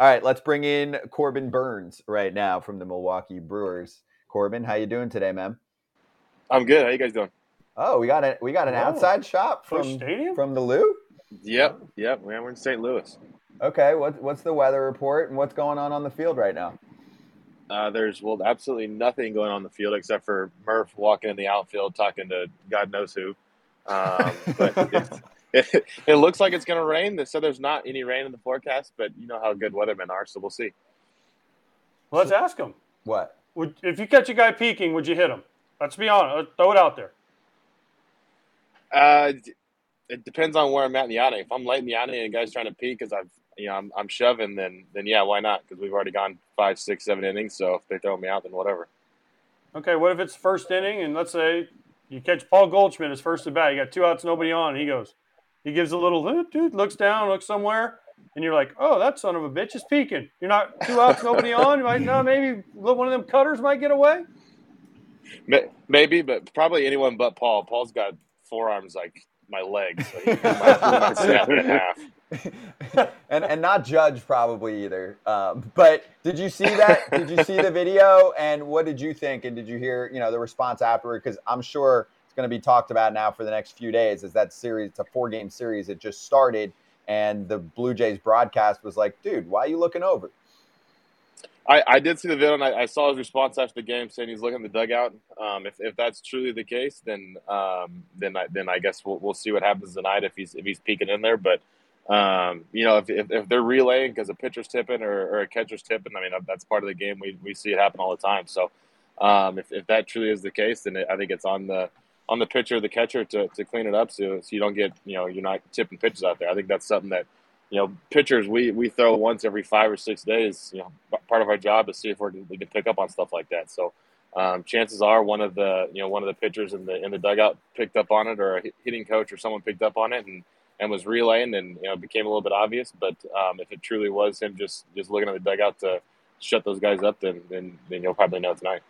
All right, let's bring in Corbin Burnes right now from the Milwaukee Brewers. Corbin, how you doing today, man? I'm good. How you guys doing? Oh, we got a we got an Oh, outside shot from Stadium? from the Lou. Yep, yep. Man, we're in St. Louis. Okay, what what's the weather report and what's going on on the field right now? Uh, there's well, absolutely nothing going on in the field except for Murph walking in the outfield talking to God knows who. Um, but it's, it, it looks like it's going to rain. They said there's not any rain in the forecast, but you know how good weathermen are, so we'll see. Let's ask him. What? Would, if you catch a guy peeking, would you hit him? Let's be honest. Let's throw it out there. Uh, it depends on where I'm at in the outing. If I'm late in the outing and a guy's trying to peek because I've you know I'm, I'm shoving, then then yeah, why not? Because we've already gone five, six, seven innings. So if they throw me out, then whatever. Okay, what if it's first inning and let's say you catch Paul Goldschmidt his first at bat, you got two outs, nobody on, and he goes, he gives a little "Uh, dude, looks down, looks somewhere, and you're like, oh, that son of a bitch is peeking. You're not two outs, nobody on. You might not maybe one of them cutters might get away. Maybe, but probably anyone but Paul. Paul's got forearms like my legs. So he, he might, he snap in half. and and not judge probably either. Um, but did you see that? did you see the video? And what did you think? And did you hear you know the response afterward? Because I'm sure it's going to be talked about now for the next few days. Is that series? It's a four game series. It just started, and the Blue Jays broadcast was like, "Dude, why are you looking over?" I, I did see the video and I, I saw his response after the game saying he's looking at the dugout. Um, if, if that's truly the case, then um, then I, then I guess we'll, we'll see what happens tonight if he's if he's peeking in there. But um, you know, if, if, if they're relaying because a pitcher's tipping or, or a catcher's tipping, I mean that's part of the game. We, we see it happen all the time. So um, if, if that truly is the case, then it, I think it's on the on the pitcher the catcher to, to clean it up so, so you don't get you know you're not tipping pitches out there. I think that's something that you know, pitchers we, we throw once every five or six days. You know, part of our job is see if we're, we can pick up on stuff like that. So, um, chances are one of the you know one of the pitchers in the in the dugout picked up on it, or a hitting coach or someone picked up on it and, and was relaying, and you know it became a little bit obvious. But um, if it truly was him just just looking at the dugout to shut those guys up, then then, then you'll probably know tonight.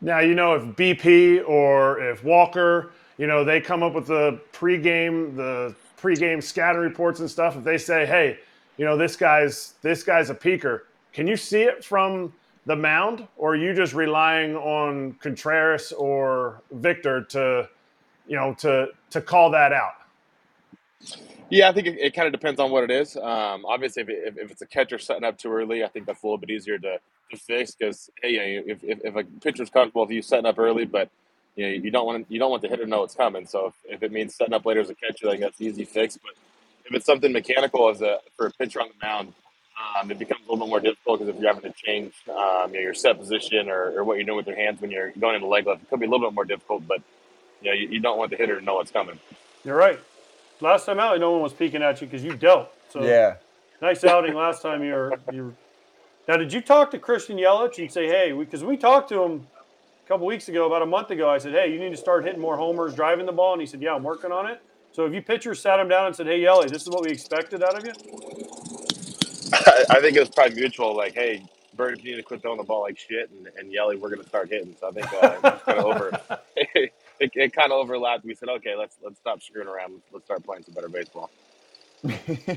Now, you know, if BP or if Walker, you know, they come up with the pregame, the pregame scatter reports and stuff, if they say, hey, you know, this guy's this guy's a peaker, can you see it from the mound, or are you just relying on Contreras or Victor to, you know, to to call that out? Yeah, I think it, it kind of depends on what it is. Um, obviously, if, it, if it's a catcher setting up too early, I think that's a little bit easier to, to fix because hey, if, if, if a pitcher's comfortable with you setting up early, but you know you don't want you don't want the hitter to know it's coming. So if, if it means setting up later as a catcher, I think that's an easy fix. But if it's something mechanical as a for a pitcher on the mound, um, it becomes a little bit more difficult because if you're having to change um, you know, your set position or, or what you're doing with your hands when you're going into leg lift, it could be a little bit more difficult. But you know you, you don't want the hitter to know what's coming. You're right. Last time out, no one was peeking at you because you dealt. So Yeah. nice outing last time. You're you. Were, now, did you talk to Christian Yelich and say, hey, because we, talked to him a couple weeks ago, about a month ago, I said, hey, you need to start hitting more homers, driving the ball, and he said, yeah, I'm working on it. So, if you pitchers sat him down and said, hey, Yelich, this is what we expected out of you. I, think it was probably mutual. Like, hey, Bird, you need to quit throwing the ball like shit, and, and Yelly, we're going to start hitting. So I think uh, it kind of over. it, it kind of overlapped. We said, okay, let's let's stop screwing around. Let's, let's start playing some better baseball.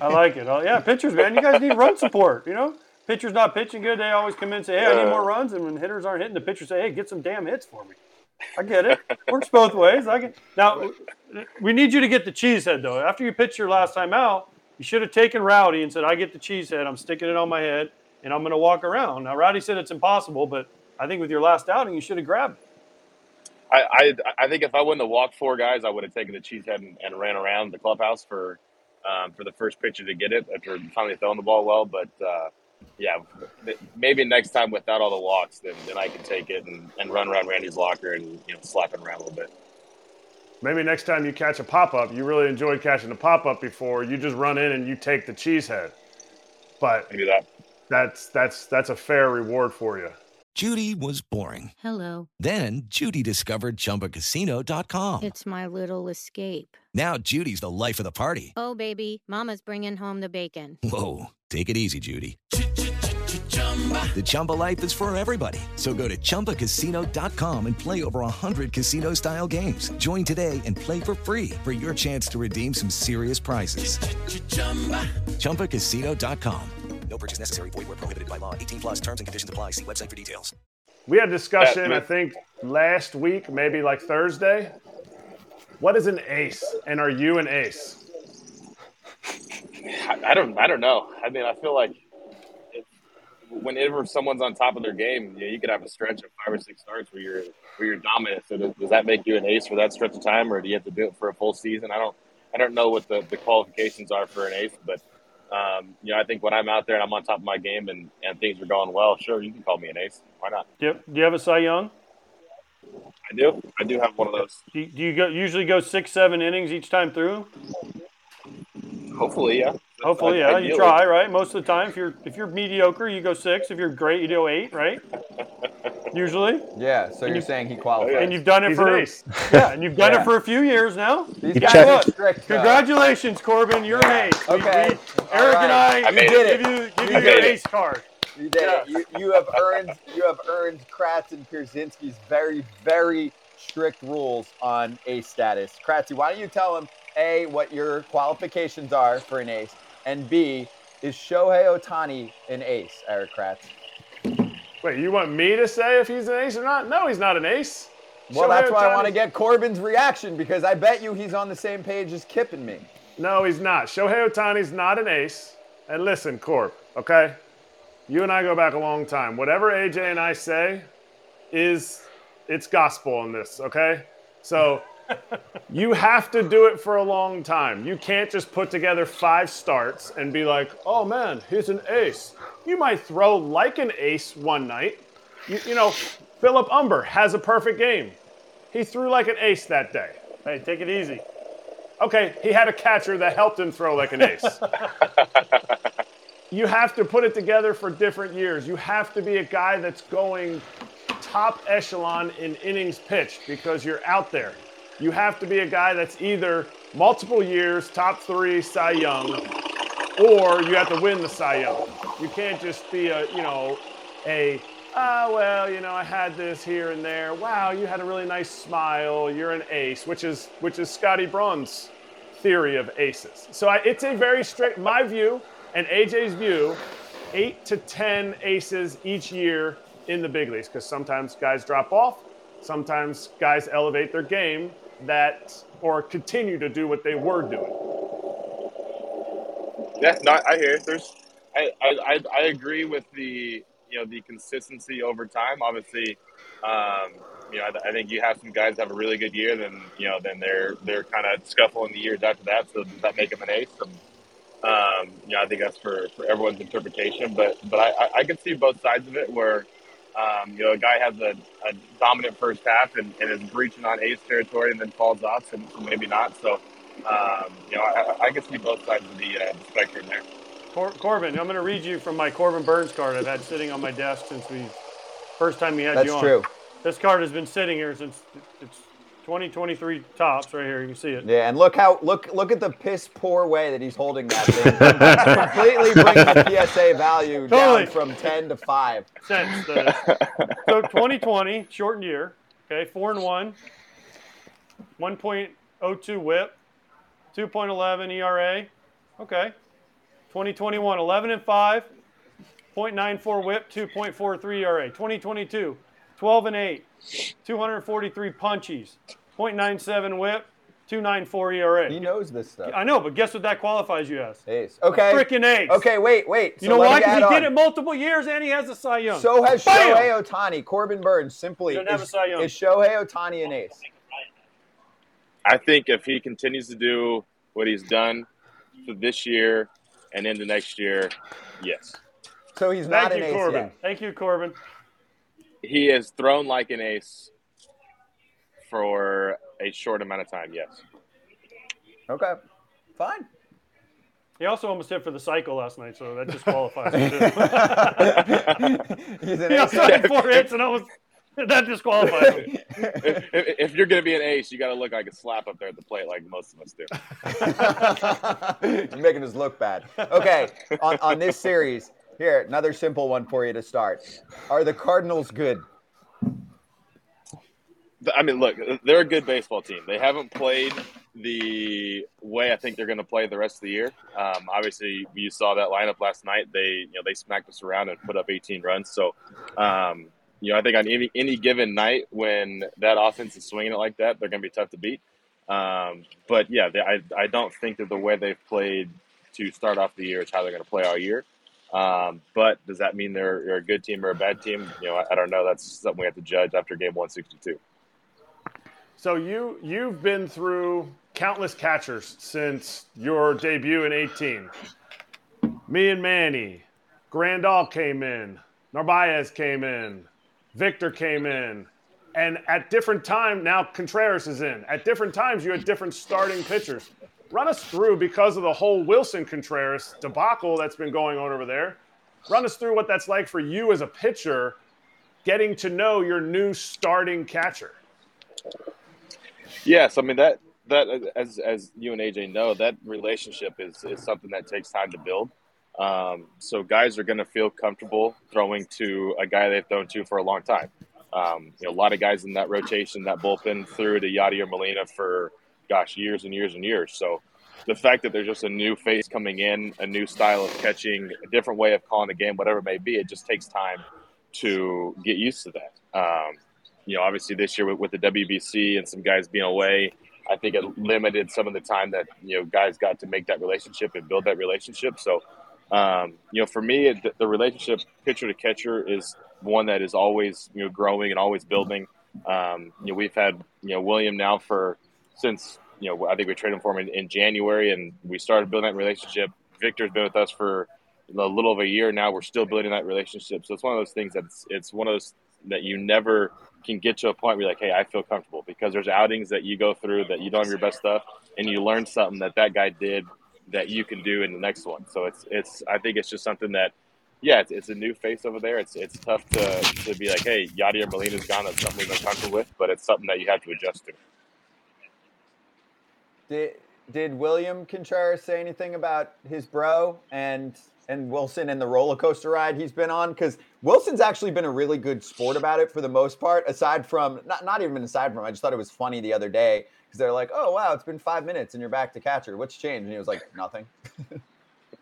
I like it. Oh, yeah, pitchers, man, you guys need run support. You know, pitchers not pitching good, they always come in and say, hey, I need more runs. And when hitters aren't hitting, the pitchers say, hey, get some damn hits for me. I get it. Works both ways. I get now. We need you to get the cheese head though. After you pitched your last time out, you should have taken Rowdy and said, "I get the cheese head. I'm sticking it on my head, and I'm going to walk around." Now, Rowdy said it's impossible, but I think with your last outing, you should have grabbed it. I, I I think if I wouldn't have walked four guys, I would have taken the cheesehead and, and ran around the clubhouse for um, for the first pitcher to get it after finally throwing the ball well. But uh, yeah, maybe next time without all the walks, then, then I can take it and, and run around Randy's locker and you know slap him around a little bit. Maybe next time you catch a pop up, you really enjoyed catching a pop up before. You just run in and you take the cheese head. But Maybe that. that's that's that's a fair reward for you. Judy was boring. Hello. Then Judy discovered ChumbaCasino.com. It's my little escape. Now Judy's the life of the party. Oh, baby, Mama's bringing home the bacon. Whoa, take it easy, Judy. The Chumba life is for everybody. So go to ChumbaCasino.com and play over 100 casino-style games. Join today and play for free for your chance to redeem some serious prizes. ChumbaCasino.com. No purchase necessary. Void where prohibited by law. 18 plus terms and conditions apply. See website for details. We had a discussion, I think, last week, maybe like Thursday. What is an ace, and are you an ace? I, don't. I don't know. I mean, I feel like if, whenever someone's on top of their game, you, know, you could have a stretch of five or six starts where you're where you're dominant. So does, does that make you an ace for that stretch of time, or do you have to do it for a full season? I don't. I don't know what the, the qualifications are for an ace, but um, you know, I think when I'm out there and I'm on top of my game and, and things are going well, sure, you can call me an ace. Why not? Do you, do you have a Cy Young? I do. I do have one of those. Do you, do you go usually go six, seven innings each time through? Hopefully, yeah. Hopefully, yeah. Ideally. You try, right? Most of the time, if you're if you're mediocre, you go six. If you're great, you go eight, right? Usually, Yeah, so you're you- saying he qualifies. and you've done it He's for an ace. yeah, and you've done Yeah. it for a few years now. These You guys check- are strict. uh, Congratulations, Corbin. You're Yeah. an ace. Okay. we- All Eric and. I, I made give it. you give You you your made it. ace card. You did it. You, you have earned you have earned Kratz and Pierzynski's very very strict rules on ace status. Kratzy, why don't you tell him a what your qualifications are for an ace, and b is Shohei Ohtani an ace, Eric Kratz? Wait, you want me to say if he's an ace or not? No, he's not an ace. Well, Shohei that's why I want to get Corbin's reaction because I bet you he's on the same page as Kip and me. No, he's not. Shohei Ohtani's not an ace. And listen, Corp, okay? You and I go back a long time. Whatever AJ and I say is it's gospel in this, okay? So you have to do it for a long time. You can't just put together five starts and be like, oh man, he's an ace. You might throw like an ace one night. You, you know, Philip Humber has a perfect game. He threw like an ace that day. Hey, take it easy. Okay, he had a catcher that helped him throw like an ace. you have to put it together for different years. You have to be a guy that's going top echelon in innings pitched because you're out there. You have to be a guy that's either multiple years, top three, Cy Young, or you have to win the Cy Young. You can't just be a, you know, a, ah, well, you know, I had this here and there. Wow, you had a really nice smile. You're an ace, which is which is Scotty Braun's theory of aces. So I, it's a very strict, my view and AJ's view, eight to ten aces each year in the big leagues because sometimes guys drop off, sometimes guys elevate their game that or continue to do what they were doing. Yeah, no, I hear it. There's, I, I, I, agree with the, you know, the consistency over time. Obviously, um, you know, I, I think you have some guys have a really good year, then you know, then they're they're kind of scuffling the years after that. So does that make them an ace? And, um, you know, I think that's for, for everyone's interpretation. But but I, I, I can see both sides of it where. Um, you know, a guy has a, a dominant first half and, and is breaching on ace territory and then falls off, so maybe not. So, um, you know, I, I can see both sides of the, uh, spectrum there. Cor- Corbin, I'm going to read you from my Corbin Burnes card I've had sitting on my desk since we first time we had That's you on. That's true. This card has been sitting here since it's 2023 Topps right here. You can see it. Yeah, and look how look look at the piss poor way that he's holding that thing. Completely brings the PSA value Totally. down from ten to five. Since the, so 2020 shortened year. Okay, four and one, 1.02 WHIP, 2.11 ERA. Okay, 2021 11 and five, 0.94 WHIP, 2.43 ERA. 2022 12 and eight, 243 punchies, 0.97 WHIP, 294 ERA. He knows this stuff. I know, but guess what that qualifies you as? Ace. Okay. Freaking ace. Okay, wait, wait. You know why? Because he add did it multiple years and he has a Cy Young. So has Bam! Shohei Ohtani. Corbin Burnes simply Doesn't have is, a Cy Young. is Shohei Ohtani an ace? I think if he continues to do what he's done for this year and into next year, yes. So he's Thank not you, an ace Corbin. yet. Thank you, Corbin. He has thrown like an ace for a short amount of time, yes. Okay. Fine. He also almost hit for the cycle last night, so that disqualifies him too. He's an he ace. also had four hits and almost that disqualifies him. if, if, if you're going to be an ace, you got to look like a slap up there at the plate, like most of us do. You're making us look bad. Okay, on, on this series, here, another simple one for you to start. Are the Cardinals good? I mean, look, they're a good baseball team. They haven't played the way I think they're going to play the rest of the year. Um, obviously, you saw that lineup last night. They, you know, they smacked us around and put up 18 runs. So, um, you know, I think on any any given night when that offense is swinging it like that, they're going to be tough to beat. Um, but yeah, they, I I don't think that the way they've played to start off the year is how they're going to play all year. Um, but does that mean they're, they're a good team or a bad team? You know, I, I don't know. That's something we have to judge after game 162. So you you've been through countless catchers since your debut in 18. Me and Manny, Grandal came in, Narvaez came in, Victor came in, and at different time now Contreras is in. At different times you had different starting pitchers. Run us through because of the whole Willson Contreras debacle that's been going on over there. Run us through what that's like for you as a pitcher, getting to know your new starting catcher. Yes, I mean that that as as you and AJ know, that relationship is is something that takes time to build. Um, so guys are going to feel comfortable throwing to a guy they've thrown to for a long time. Um, you know, a lot of guys in that rotation, that bullpen threw to Yadier Molina for gosh years and years and years. So the fact that there's just a new face coming in, a new style of catching, a different way of calling the game, whatever it may be, it just takes time to get used to that. Um, you know, obviously this year with, with the WBC and some guys being away, I think it limited some of the time that you know guys got to make that relationship and build that relationship. So, um, you know, for me, it, the relationship pitcher to catcher is one that is always you know growing and always building. Um, you know, we've had you know William now for since you know I think we traded him for him in, in January, and we started building that relationship. Victor's been with us for a little over a year now. We're still building that relationship. So it's one of those things that's it's one of those that you never can get to a point where you're like, hey, I feel comfortable because there's outings that you go through that you don't have your best stuff, and you learn something that that guy did that you can do in the next one. So it's it's I think it's just something that. Yeah, it's, it's a new face over there. It's it's tough to, to be like, hey, Yadier Molina's gone. That's something we've been comfortable with, but it's something that you have to adjust to. Did did William Contreras say anything about his bro and and Willson and the roller coaster ride he's been on? Because Willson's actually been a really good sport about it for the most part. Aside from not not even aside from, I just thought it was funny the other day because they're like, "Oh wow, it's been five minutes and you're back to catcher. What's changed?" And he was like, "Nothing."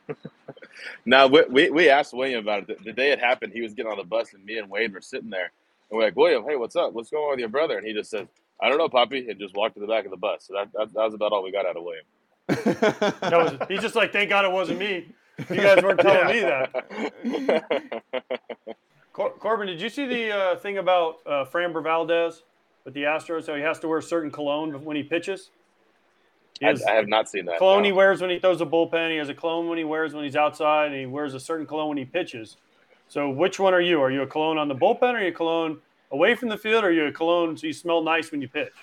now we, we, we asked William about it. The, the day it happened, he was getting on the bus, and me and Wade were sitting there. And we're like, William, hey, what's up? What's going on with your brother? And he just said, I don't know, Poppy, and just walked to the back of the bus. So that, that, that was about all we got out of William. That was, he's just like, thank God it wasn't me. You guys weren't telling me that. Cor- Corbin, did you see the uh, thing about uh, Framber Valdez with the Astros? How he has to wear a certain cologne when he pitches. He I, I have not seen that. cologne no. he wears when he throws a bullpen. He has a cologne when he wears when he's outside, and he wears a certain cologne when he pitches. So, which one are you? Are you a cologne on the bullpen, or are you a cologne away from the field, or are you a cologne so you smell nice when you pitch?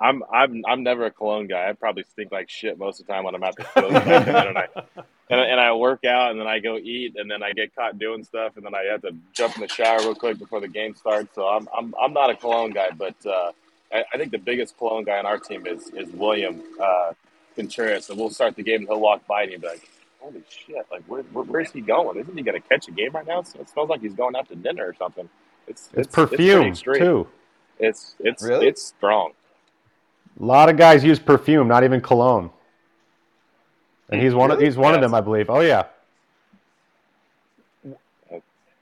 I'm I'm I'm never a cologne guy. I probably stink like shit most of the time when I'm at the field. and, I, and, I, work out, and then I go eat, and then I get caught doing stuff, and then I have to jump in the shower real quick before the game starts. So I'm I'm I'm not a cologne guy, but uh, I, I think the biggest cologne guy on our team is is William uh, Contreras. And we'll start the game, and he'll walk by, and he'll be like, "Holy shit! Like where, where where's he going? Isn't he going to catch a game right now? So It smells like he's going out to dinner or something." It's It's, pretty perfume extreme. too. It's it's Really? it's strong. A lot of guys use perfume, not even cologne. And he's one of he's one of them, I believe. Oh yeah.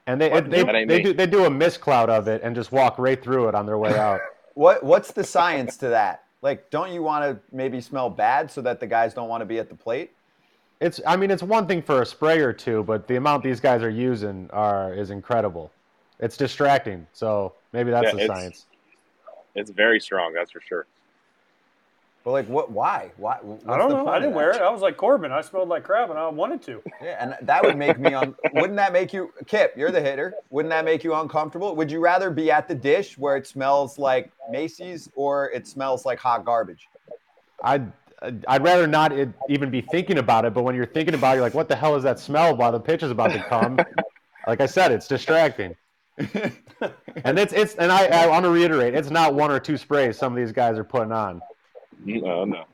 And they What- they, ain't they do they do a mist cloud of it and just walk right through it on their way out. What what's the science to that? Like, don't you want to maybe smell bad so that the guys don't want to be at the plate? It's I mean it's one thing for a spray or two, but the amount these guys are using are is incredible. It's distracting. So maybe that's Yeah, the it's- science. It's very strong, that's for sure. But like, what? Why? Why? what's I don't know. I didn't wear it. I was like Corbin. I smelled like crap, and I wanted to. Yeah, and that would make me on. wouldn't that make you, Kip? You're the hitter. Wouldn't that make you uncomfortable? Would you rather be at the dish where it smells like Macy's or it smells like hot garbage? I'd I'd rather not it, even be thinking about it. But when you're thinking about it, you're like, what the hell is that smell while the pitch is about to come? like I said, it's distracting. and it's it's and I, I want to reiterate, it's not one or two sprays some of these guys are putting on. No, no.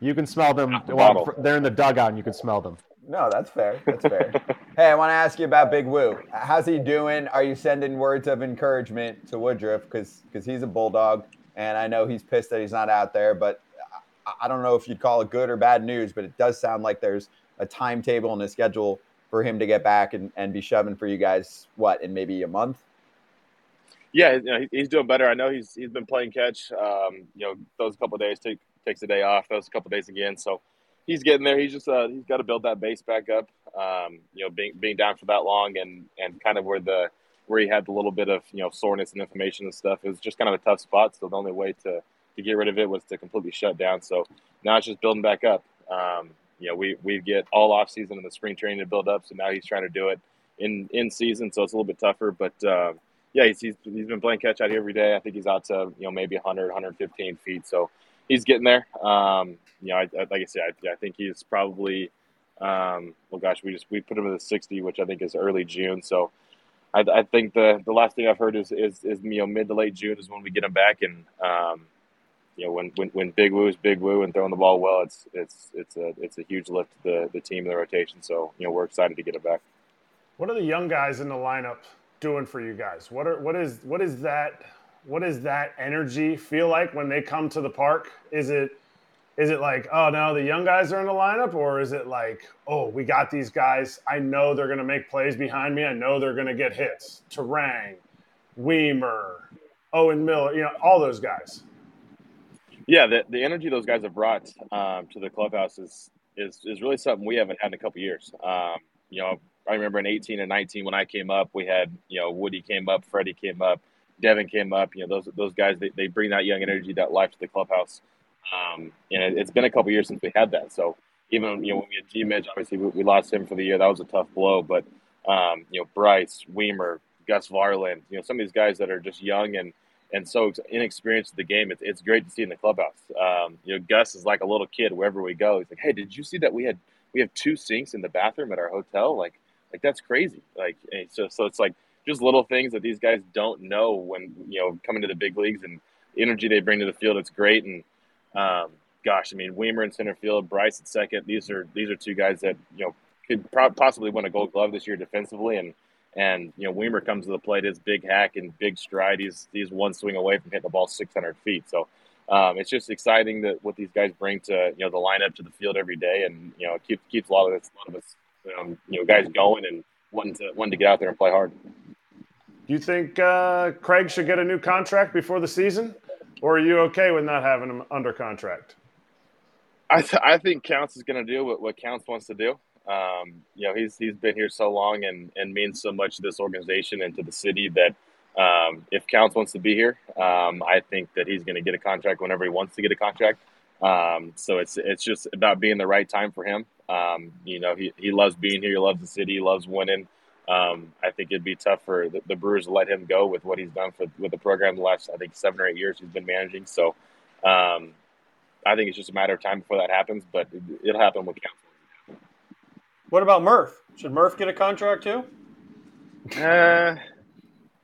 You can smell them. the Well, bottle. they're in the dugout, and you can smell them. No, that's fair. That's fair. hey, I want to ask you about Big Woo. How's he doing? Are you sending words of encouragement to Woodruff because he's a bulldog, and I know he's pissed that he's not out there. But I, I don't know if you'd call it good or bad news, but it does sound like there's a timetable and a schedule for him to get back and, and be shoving for you guys. What in maybe a month? Yeah, you know, he's doing better. I know he's he's been playing catch. Um, you know, those couple of days take takes a day off. Those couple of days again. So he's getting there. He's just uh, he's got to build that base back up. Um, you know, being being down for that long and and kind of where the where he had the little bit of you know soreness and inflammation and stuff. It was just kind of a tough spot. So the only way to to get rid of it was to completely shut down. So now it's just building back up. Um, you know, we we get all off season and the spring training to build up. So now he's trying to do it in in season. So it's a little bit tougher, but. Uh, yeah, he's, he's he's been playing catch out here every day. I think he's out to you know maybe 100, 115 feet. So he's getting there. Um, you know, I, I, like I said, I, I think he's probably. Um, well, gosh, we just we put him in the 60, which I think is early June. So I, I think the the last thing I've heard is, is is you know mid to late June is when we get him back, and um, you know when, when when Big Woo is Big Woo and throwing the ball well, it's it's it's a it's a huge lift to the the team in the rotation. So you know we're excited to get him back. What are the young guys in the lineup doing for you guys? What are what is what is that what does that energy feel like when they come to the park? Is it is it like, oh no, the young guys are in the lineup, or is it like, oh, we got these guys. I know they're gonna make plays behind me. I know they're gonna get hits. Turang, Wiemer, Owen Miller, you know, all those guys. Yeah, the, the energy those guys have brought um, to the clubhouse is, is is really something we haven't had in a couple years. Um, you know, I remember in 18 and 19 when I came up, we had you know Woody came up, Freddie came up, Devin came up. You know, those those guys they, they bring that young energy, that life to the clubhouse. Um, and it, it's been a couple years since we had that. So even you know when we had G Mitch, obviously we, we lost him for the year. That was a tough blow. But um, you know Brice, Wiemer, Gus Varland, you know some of these guys that are just young and and so inexperienced in the game. It's, it's great to see in the clubhouse. Um, you know, Gus is like a little kid wherever we go. He's like, "Hey, did you see that we had we have two sinks in the bathroom at our hotel? Like, like that's crazy. Like, so so it's like just little things that these guys don't know when you know coming to the big leagues and the energy they bring to the field. It's great. And um, gosh, I mean, Wiemer in center field, Brice at second. These are these are two guys that you know could pro- possibly win a Gold Glove this year defensively and. And you know, Wiemer comes to the plate, his big hack and big stride. He's he's one swing away from hitting the ball 600 feet. So um, it's just exciting that what these guys bring to you know the lineup to the field every day, and you know it keeps keeps a lot of us, a lot of us um, you know guys going and wanting to wanting to get out there and play hard. Do you think uh, Craig should get a new contract before the season, or are you okay with not having him under contract? I, th- I think Counsell is going to do what, what Counsell wants to do. Um, you know, he's he's been here so long and, and means so much to this organization and to the city that um, if Counsell wants to be here, um, I think that he's going to get a contract whenever he wants to get a contract. Um, so it's it's just about being the right time for him. Um, you know, he, he loves being here. He loves the city. He loves winning. Um, I think it'd be tough for the, the Brewers to let him go with what he's done for with the program the last I think seven or eight years he's been managing. So um, I think it's just a matter of time before that happens, but it, it'll happen with Counsell. What about Murph? Should Murph get a contract too? Uh,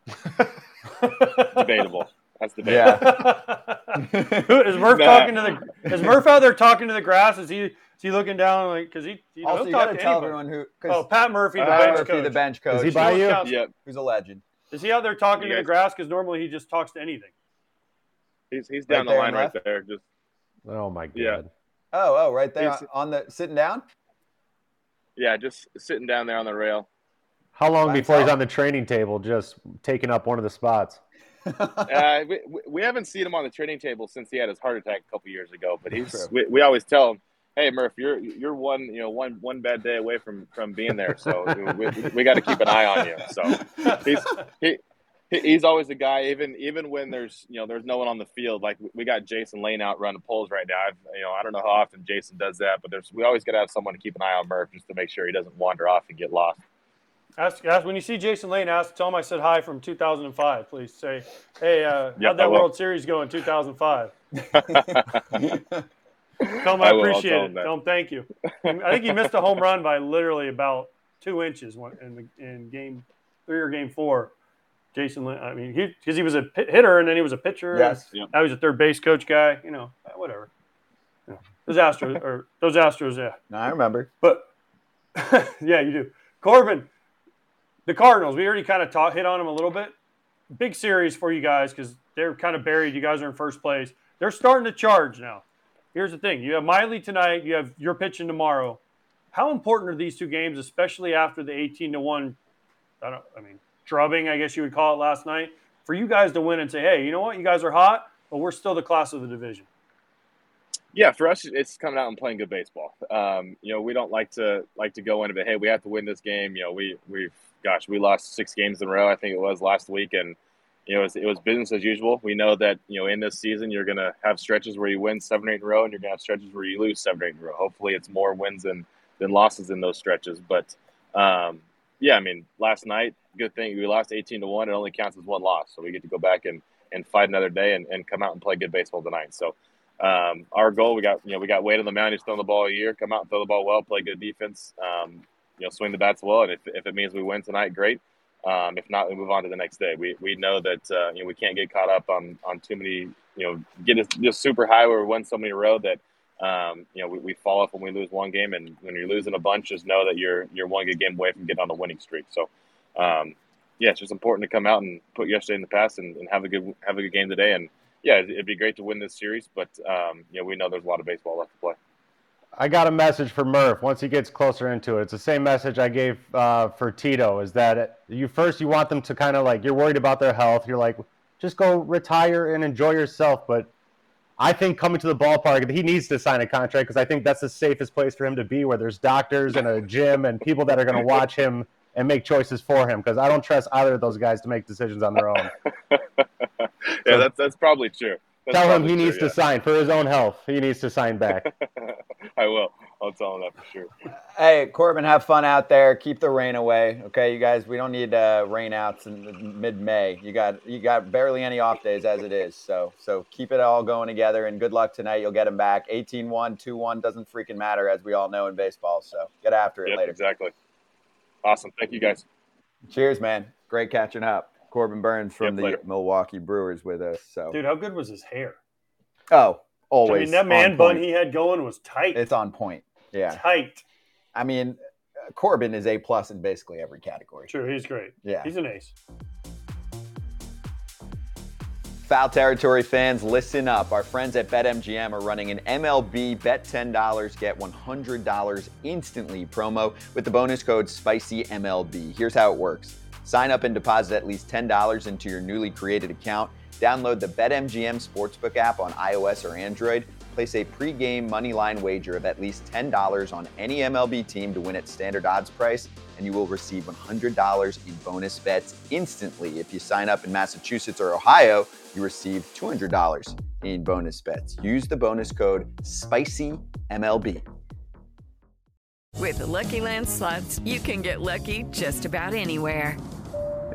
debatable. That's debatable. Yeah. is Murph Nah. talking to the? Is Murph out there talking to the grass? Is he? Is he looking down like? Because he, you know, also, he'll you talk got to to tell anybody. everyone who. Oh, Pat Murphy, the Uh, bench Murphy, coach. the bench coach, Is he by you? Counsell- Yep, who's a legend. Is he out there talking to the grass? Because normally he just talks to anything. he's he's down Right the line right left? there. Just Oh my god. Yeah. Oh, oh, right there He's- on the sitting down. yeah, just sitting down there on the rail. How long By before he's on the training table, just taking up one of the spots? Uh, we, we- haven't seen him on the training table since he had his heart attack a couple years ago. But he's we, we always tell him, "Hey Murph, you're you're one you know one one bad day away from from being there. So we, we, got to keep an eye on you." So he's he, he- he's always the guy. Even even when there's you know there's no one on the field, like we got Jason Lane out running poles right now. I've, you know I don't know how often Jason does that, but there's we always got to have someone to keep an eye on Murph just to make sure he doesn't wander off and get lost. Ask, ask when you see Jason Lane. Ask, tell him I said hi from 2005. Please say, hey, uh, Yep, how'd that World Series go in 2005? Tell him I, I appreciate tell it. him. Tell him thank you. I think he missed a home run by literally about two inches in the, in game three or game four. Jason, Lin- I mean, he because he was a pit hitter and then he was a pitcher. Yes. and Now he's a third base coach guy. You know, uh, whatever. You know, those Astros or those Astros, yeah. No, I remember. But yeah, you do. Corbin, the Cardinals, we already kind of hit on them a little bit. Big series for you guys because they're kind of buried. You guys are in first place. They're starting to charge now. Here's the thing you have Miley tonight, you have your pitching tomorrow. How important are these two games, especially after the 18 to 1? I don't, I mean, drubbing, I guess you would call it last night, for you guys to win and say, hey, you know what? You guys are hot, but we're still the class of the division. Yeah, for us, it's coming out and playing good baseball. Um, you know, we don't like to like to go into it. Hey, we have to win this game. You know, we we've gosh, we lost six games in a row. I think it was last week, and you know, it was, it was business as usual. We know that you know in this season you're going to have stretches where you win seven, eight in a row, and you're going to have stretches where you lose seven, eight in a row. Hopefully, it's more wins than than losses in those stretches. But um, yeah, I mean, last night, good thing we lost 18 to one. It only counts as one loss, so we get to go back and and fight another day and, and come out and play good baseball tonight. So. Um, our goal, we got you know we got Wade on the mound. He's throwing the ball a year. Come out and throw the ball well, play good defense. Um, you know, swing the bats well, and if, if it means we win tonight, great. Um, if not, we move on to the next day. We, we know that uh, you know we can't get caught up on, on too many you know get us just super high where we win so many in a row that um, you know we, we fall off when we lose one game, and when you're losing a bunch, just know that you're you're one good game away from getting on the winning streak. So. Um, yeah, it's just important to come out and put yesterday in the past and, and have a good have a good game today. And yeah, it'd, it'd be great to win this series, but um, you know we know there's a lot of baseball left to play. I got a message for Murph once he gets closer into it. It's the same message I gave uh, for Tito. Is that you first you want them to kind of like you're worried about their health. You're like, just go retire and enjoy yourself. But I think coming to the ballpark, he needs to sign a contract because I think that's the safest place for him to be, where there's doctors and a gym and people that are going to watch him and make choices for him. Because I don't trust either of those guys to make decisions on their own. yeah, that's that's probably true. That's Tell him he true, needs to sign for his own health. He needs to sign back. I will. I'll tell him that for sure. Hey, Corbin, have fun out there. Keep the rain away, okay? You guys, we don't need uh, rainouts in mid-May. You got you got barely any off days as it is. So so keep it all going together, and good luck tonight. You'll get him back. 18-1, 2-1 doesn't freaking matter, as we all know in baseball. So get after it Yep, later. exactly. Awesome. Thank you guys. Cheers, man. Great catching up. Corbin Burnes from Yep, the later. Milwaukee Brewers with us. So Dude, how good was his hair? oh, always. I mean, that man bun he had going was tight. It's on point. Yeah. tight. I mean, Corbin is a plus in basically every category. True, he's great. Yeah. He's an ace. Foul territory fans, listen up. Our friends at BetMGM are running an MLB bet $10, get $100 instantly promo with the bonus code SPICYMLB. Here's how it works sign up and deposit at least $10 into your newly created account. Download the BetMGM Sportsbook app on iOS or Android. Place a pregame moneyline wager of at least $10 on any MLB team to win at standard odds price, and you will receive $100 in bonus bets instantly. If you sign up in Massachusetts or Ohio, you receive $200 in bonus bets. Use the bonus code SPICYMLB. With the Lucky Land slots, you can get lucky just about anywhere.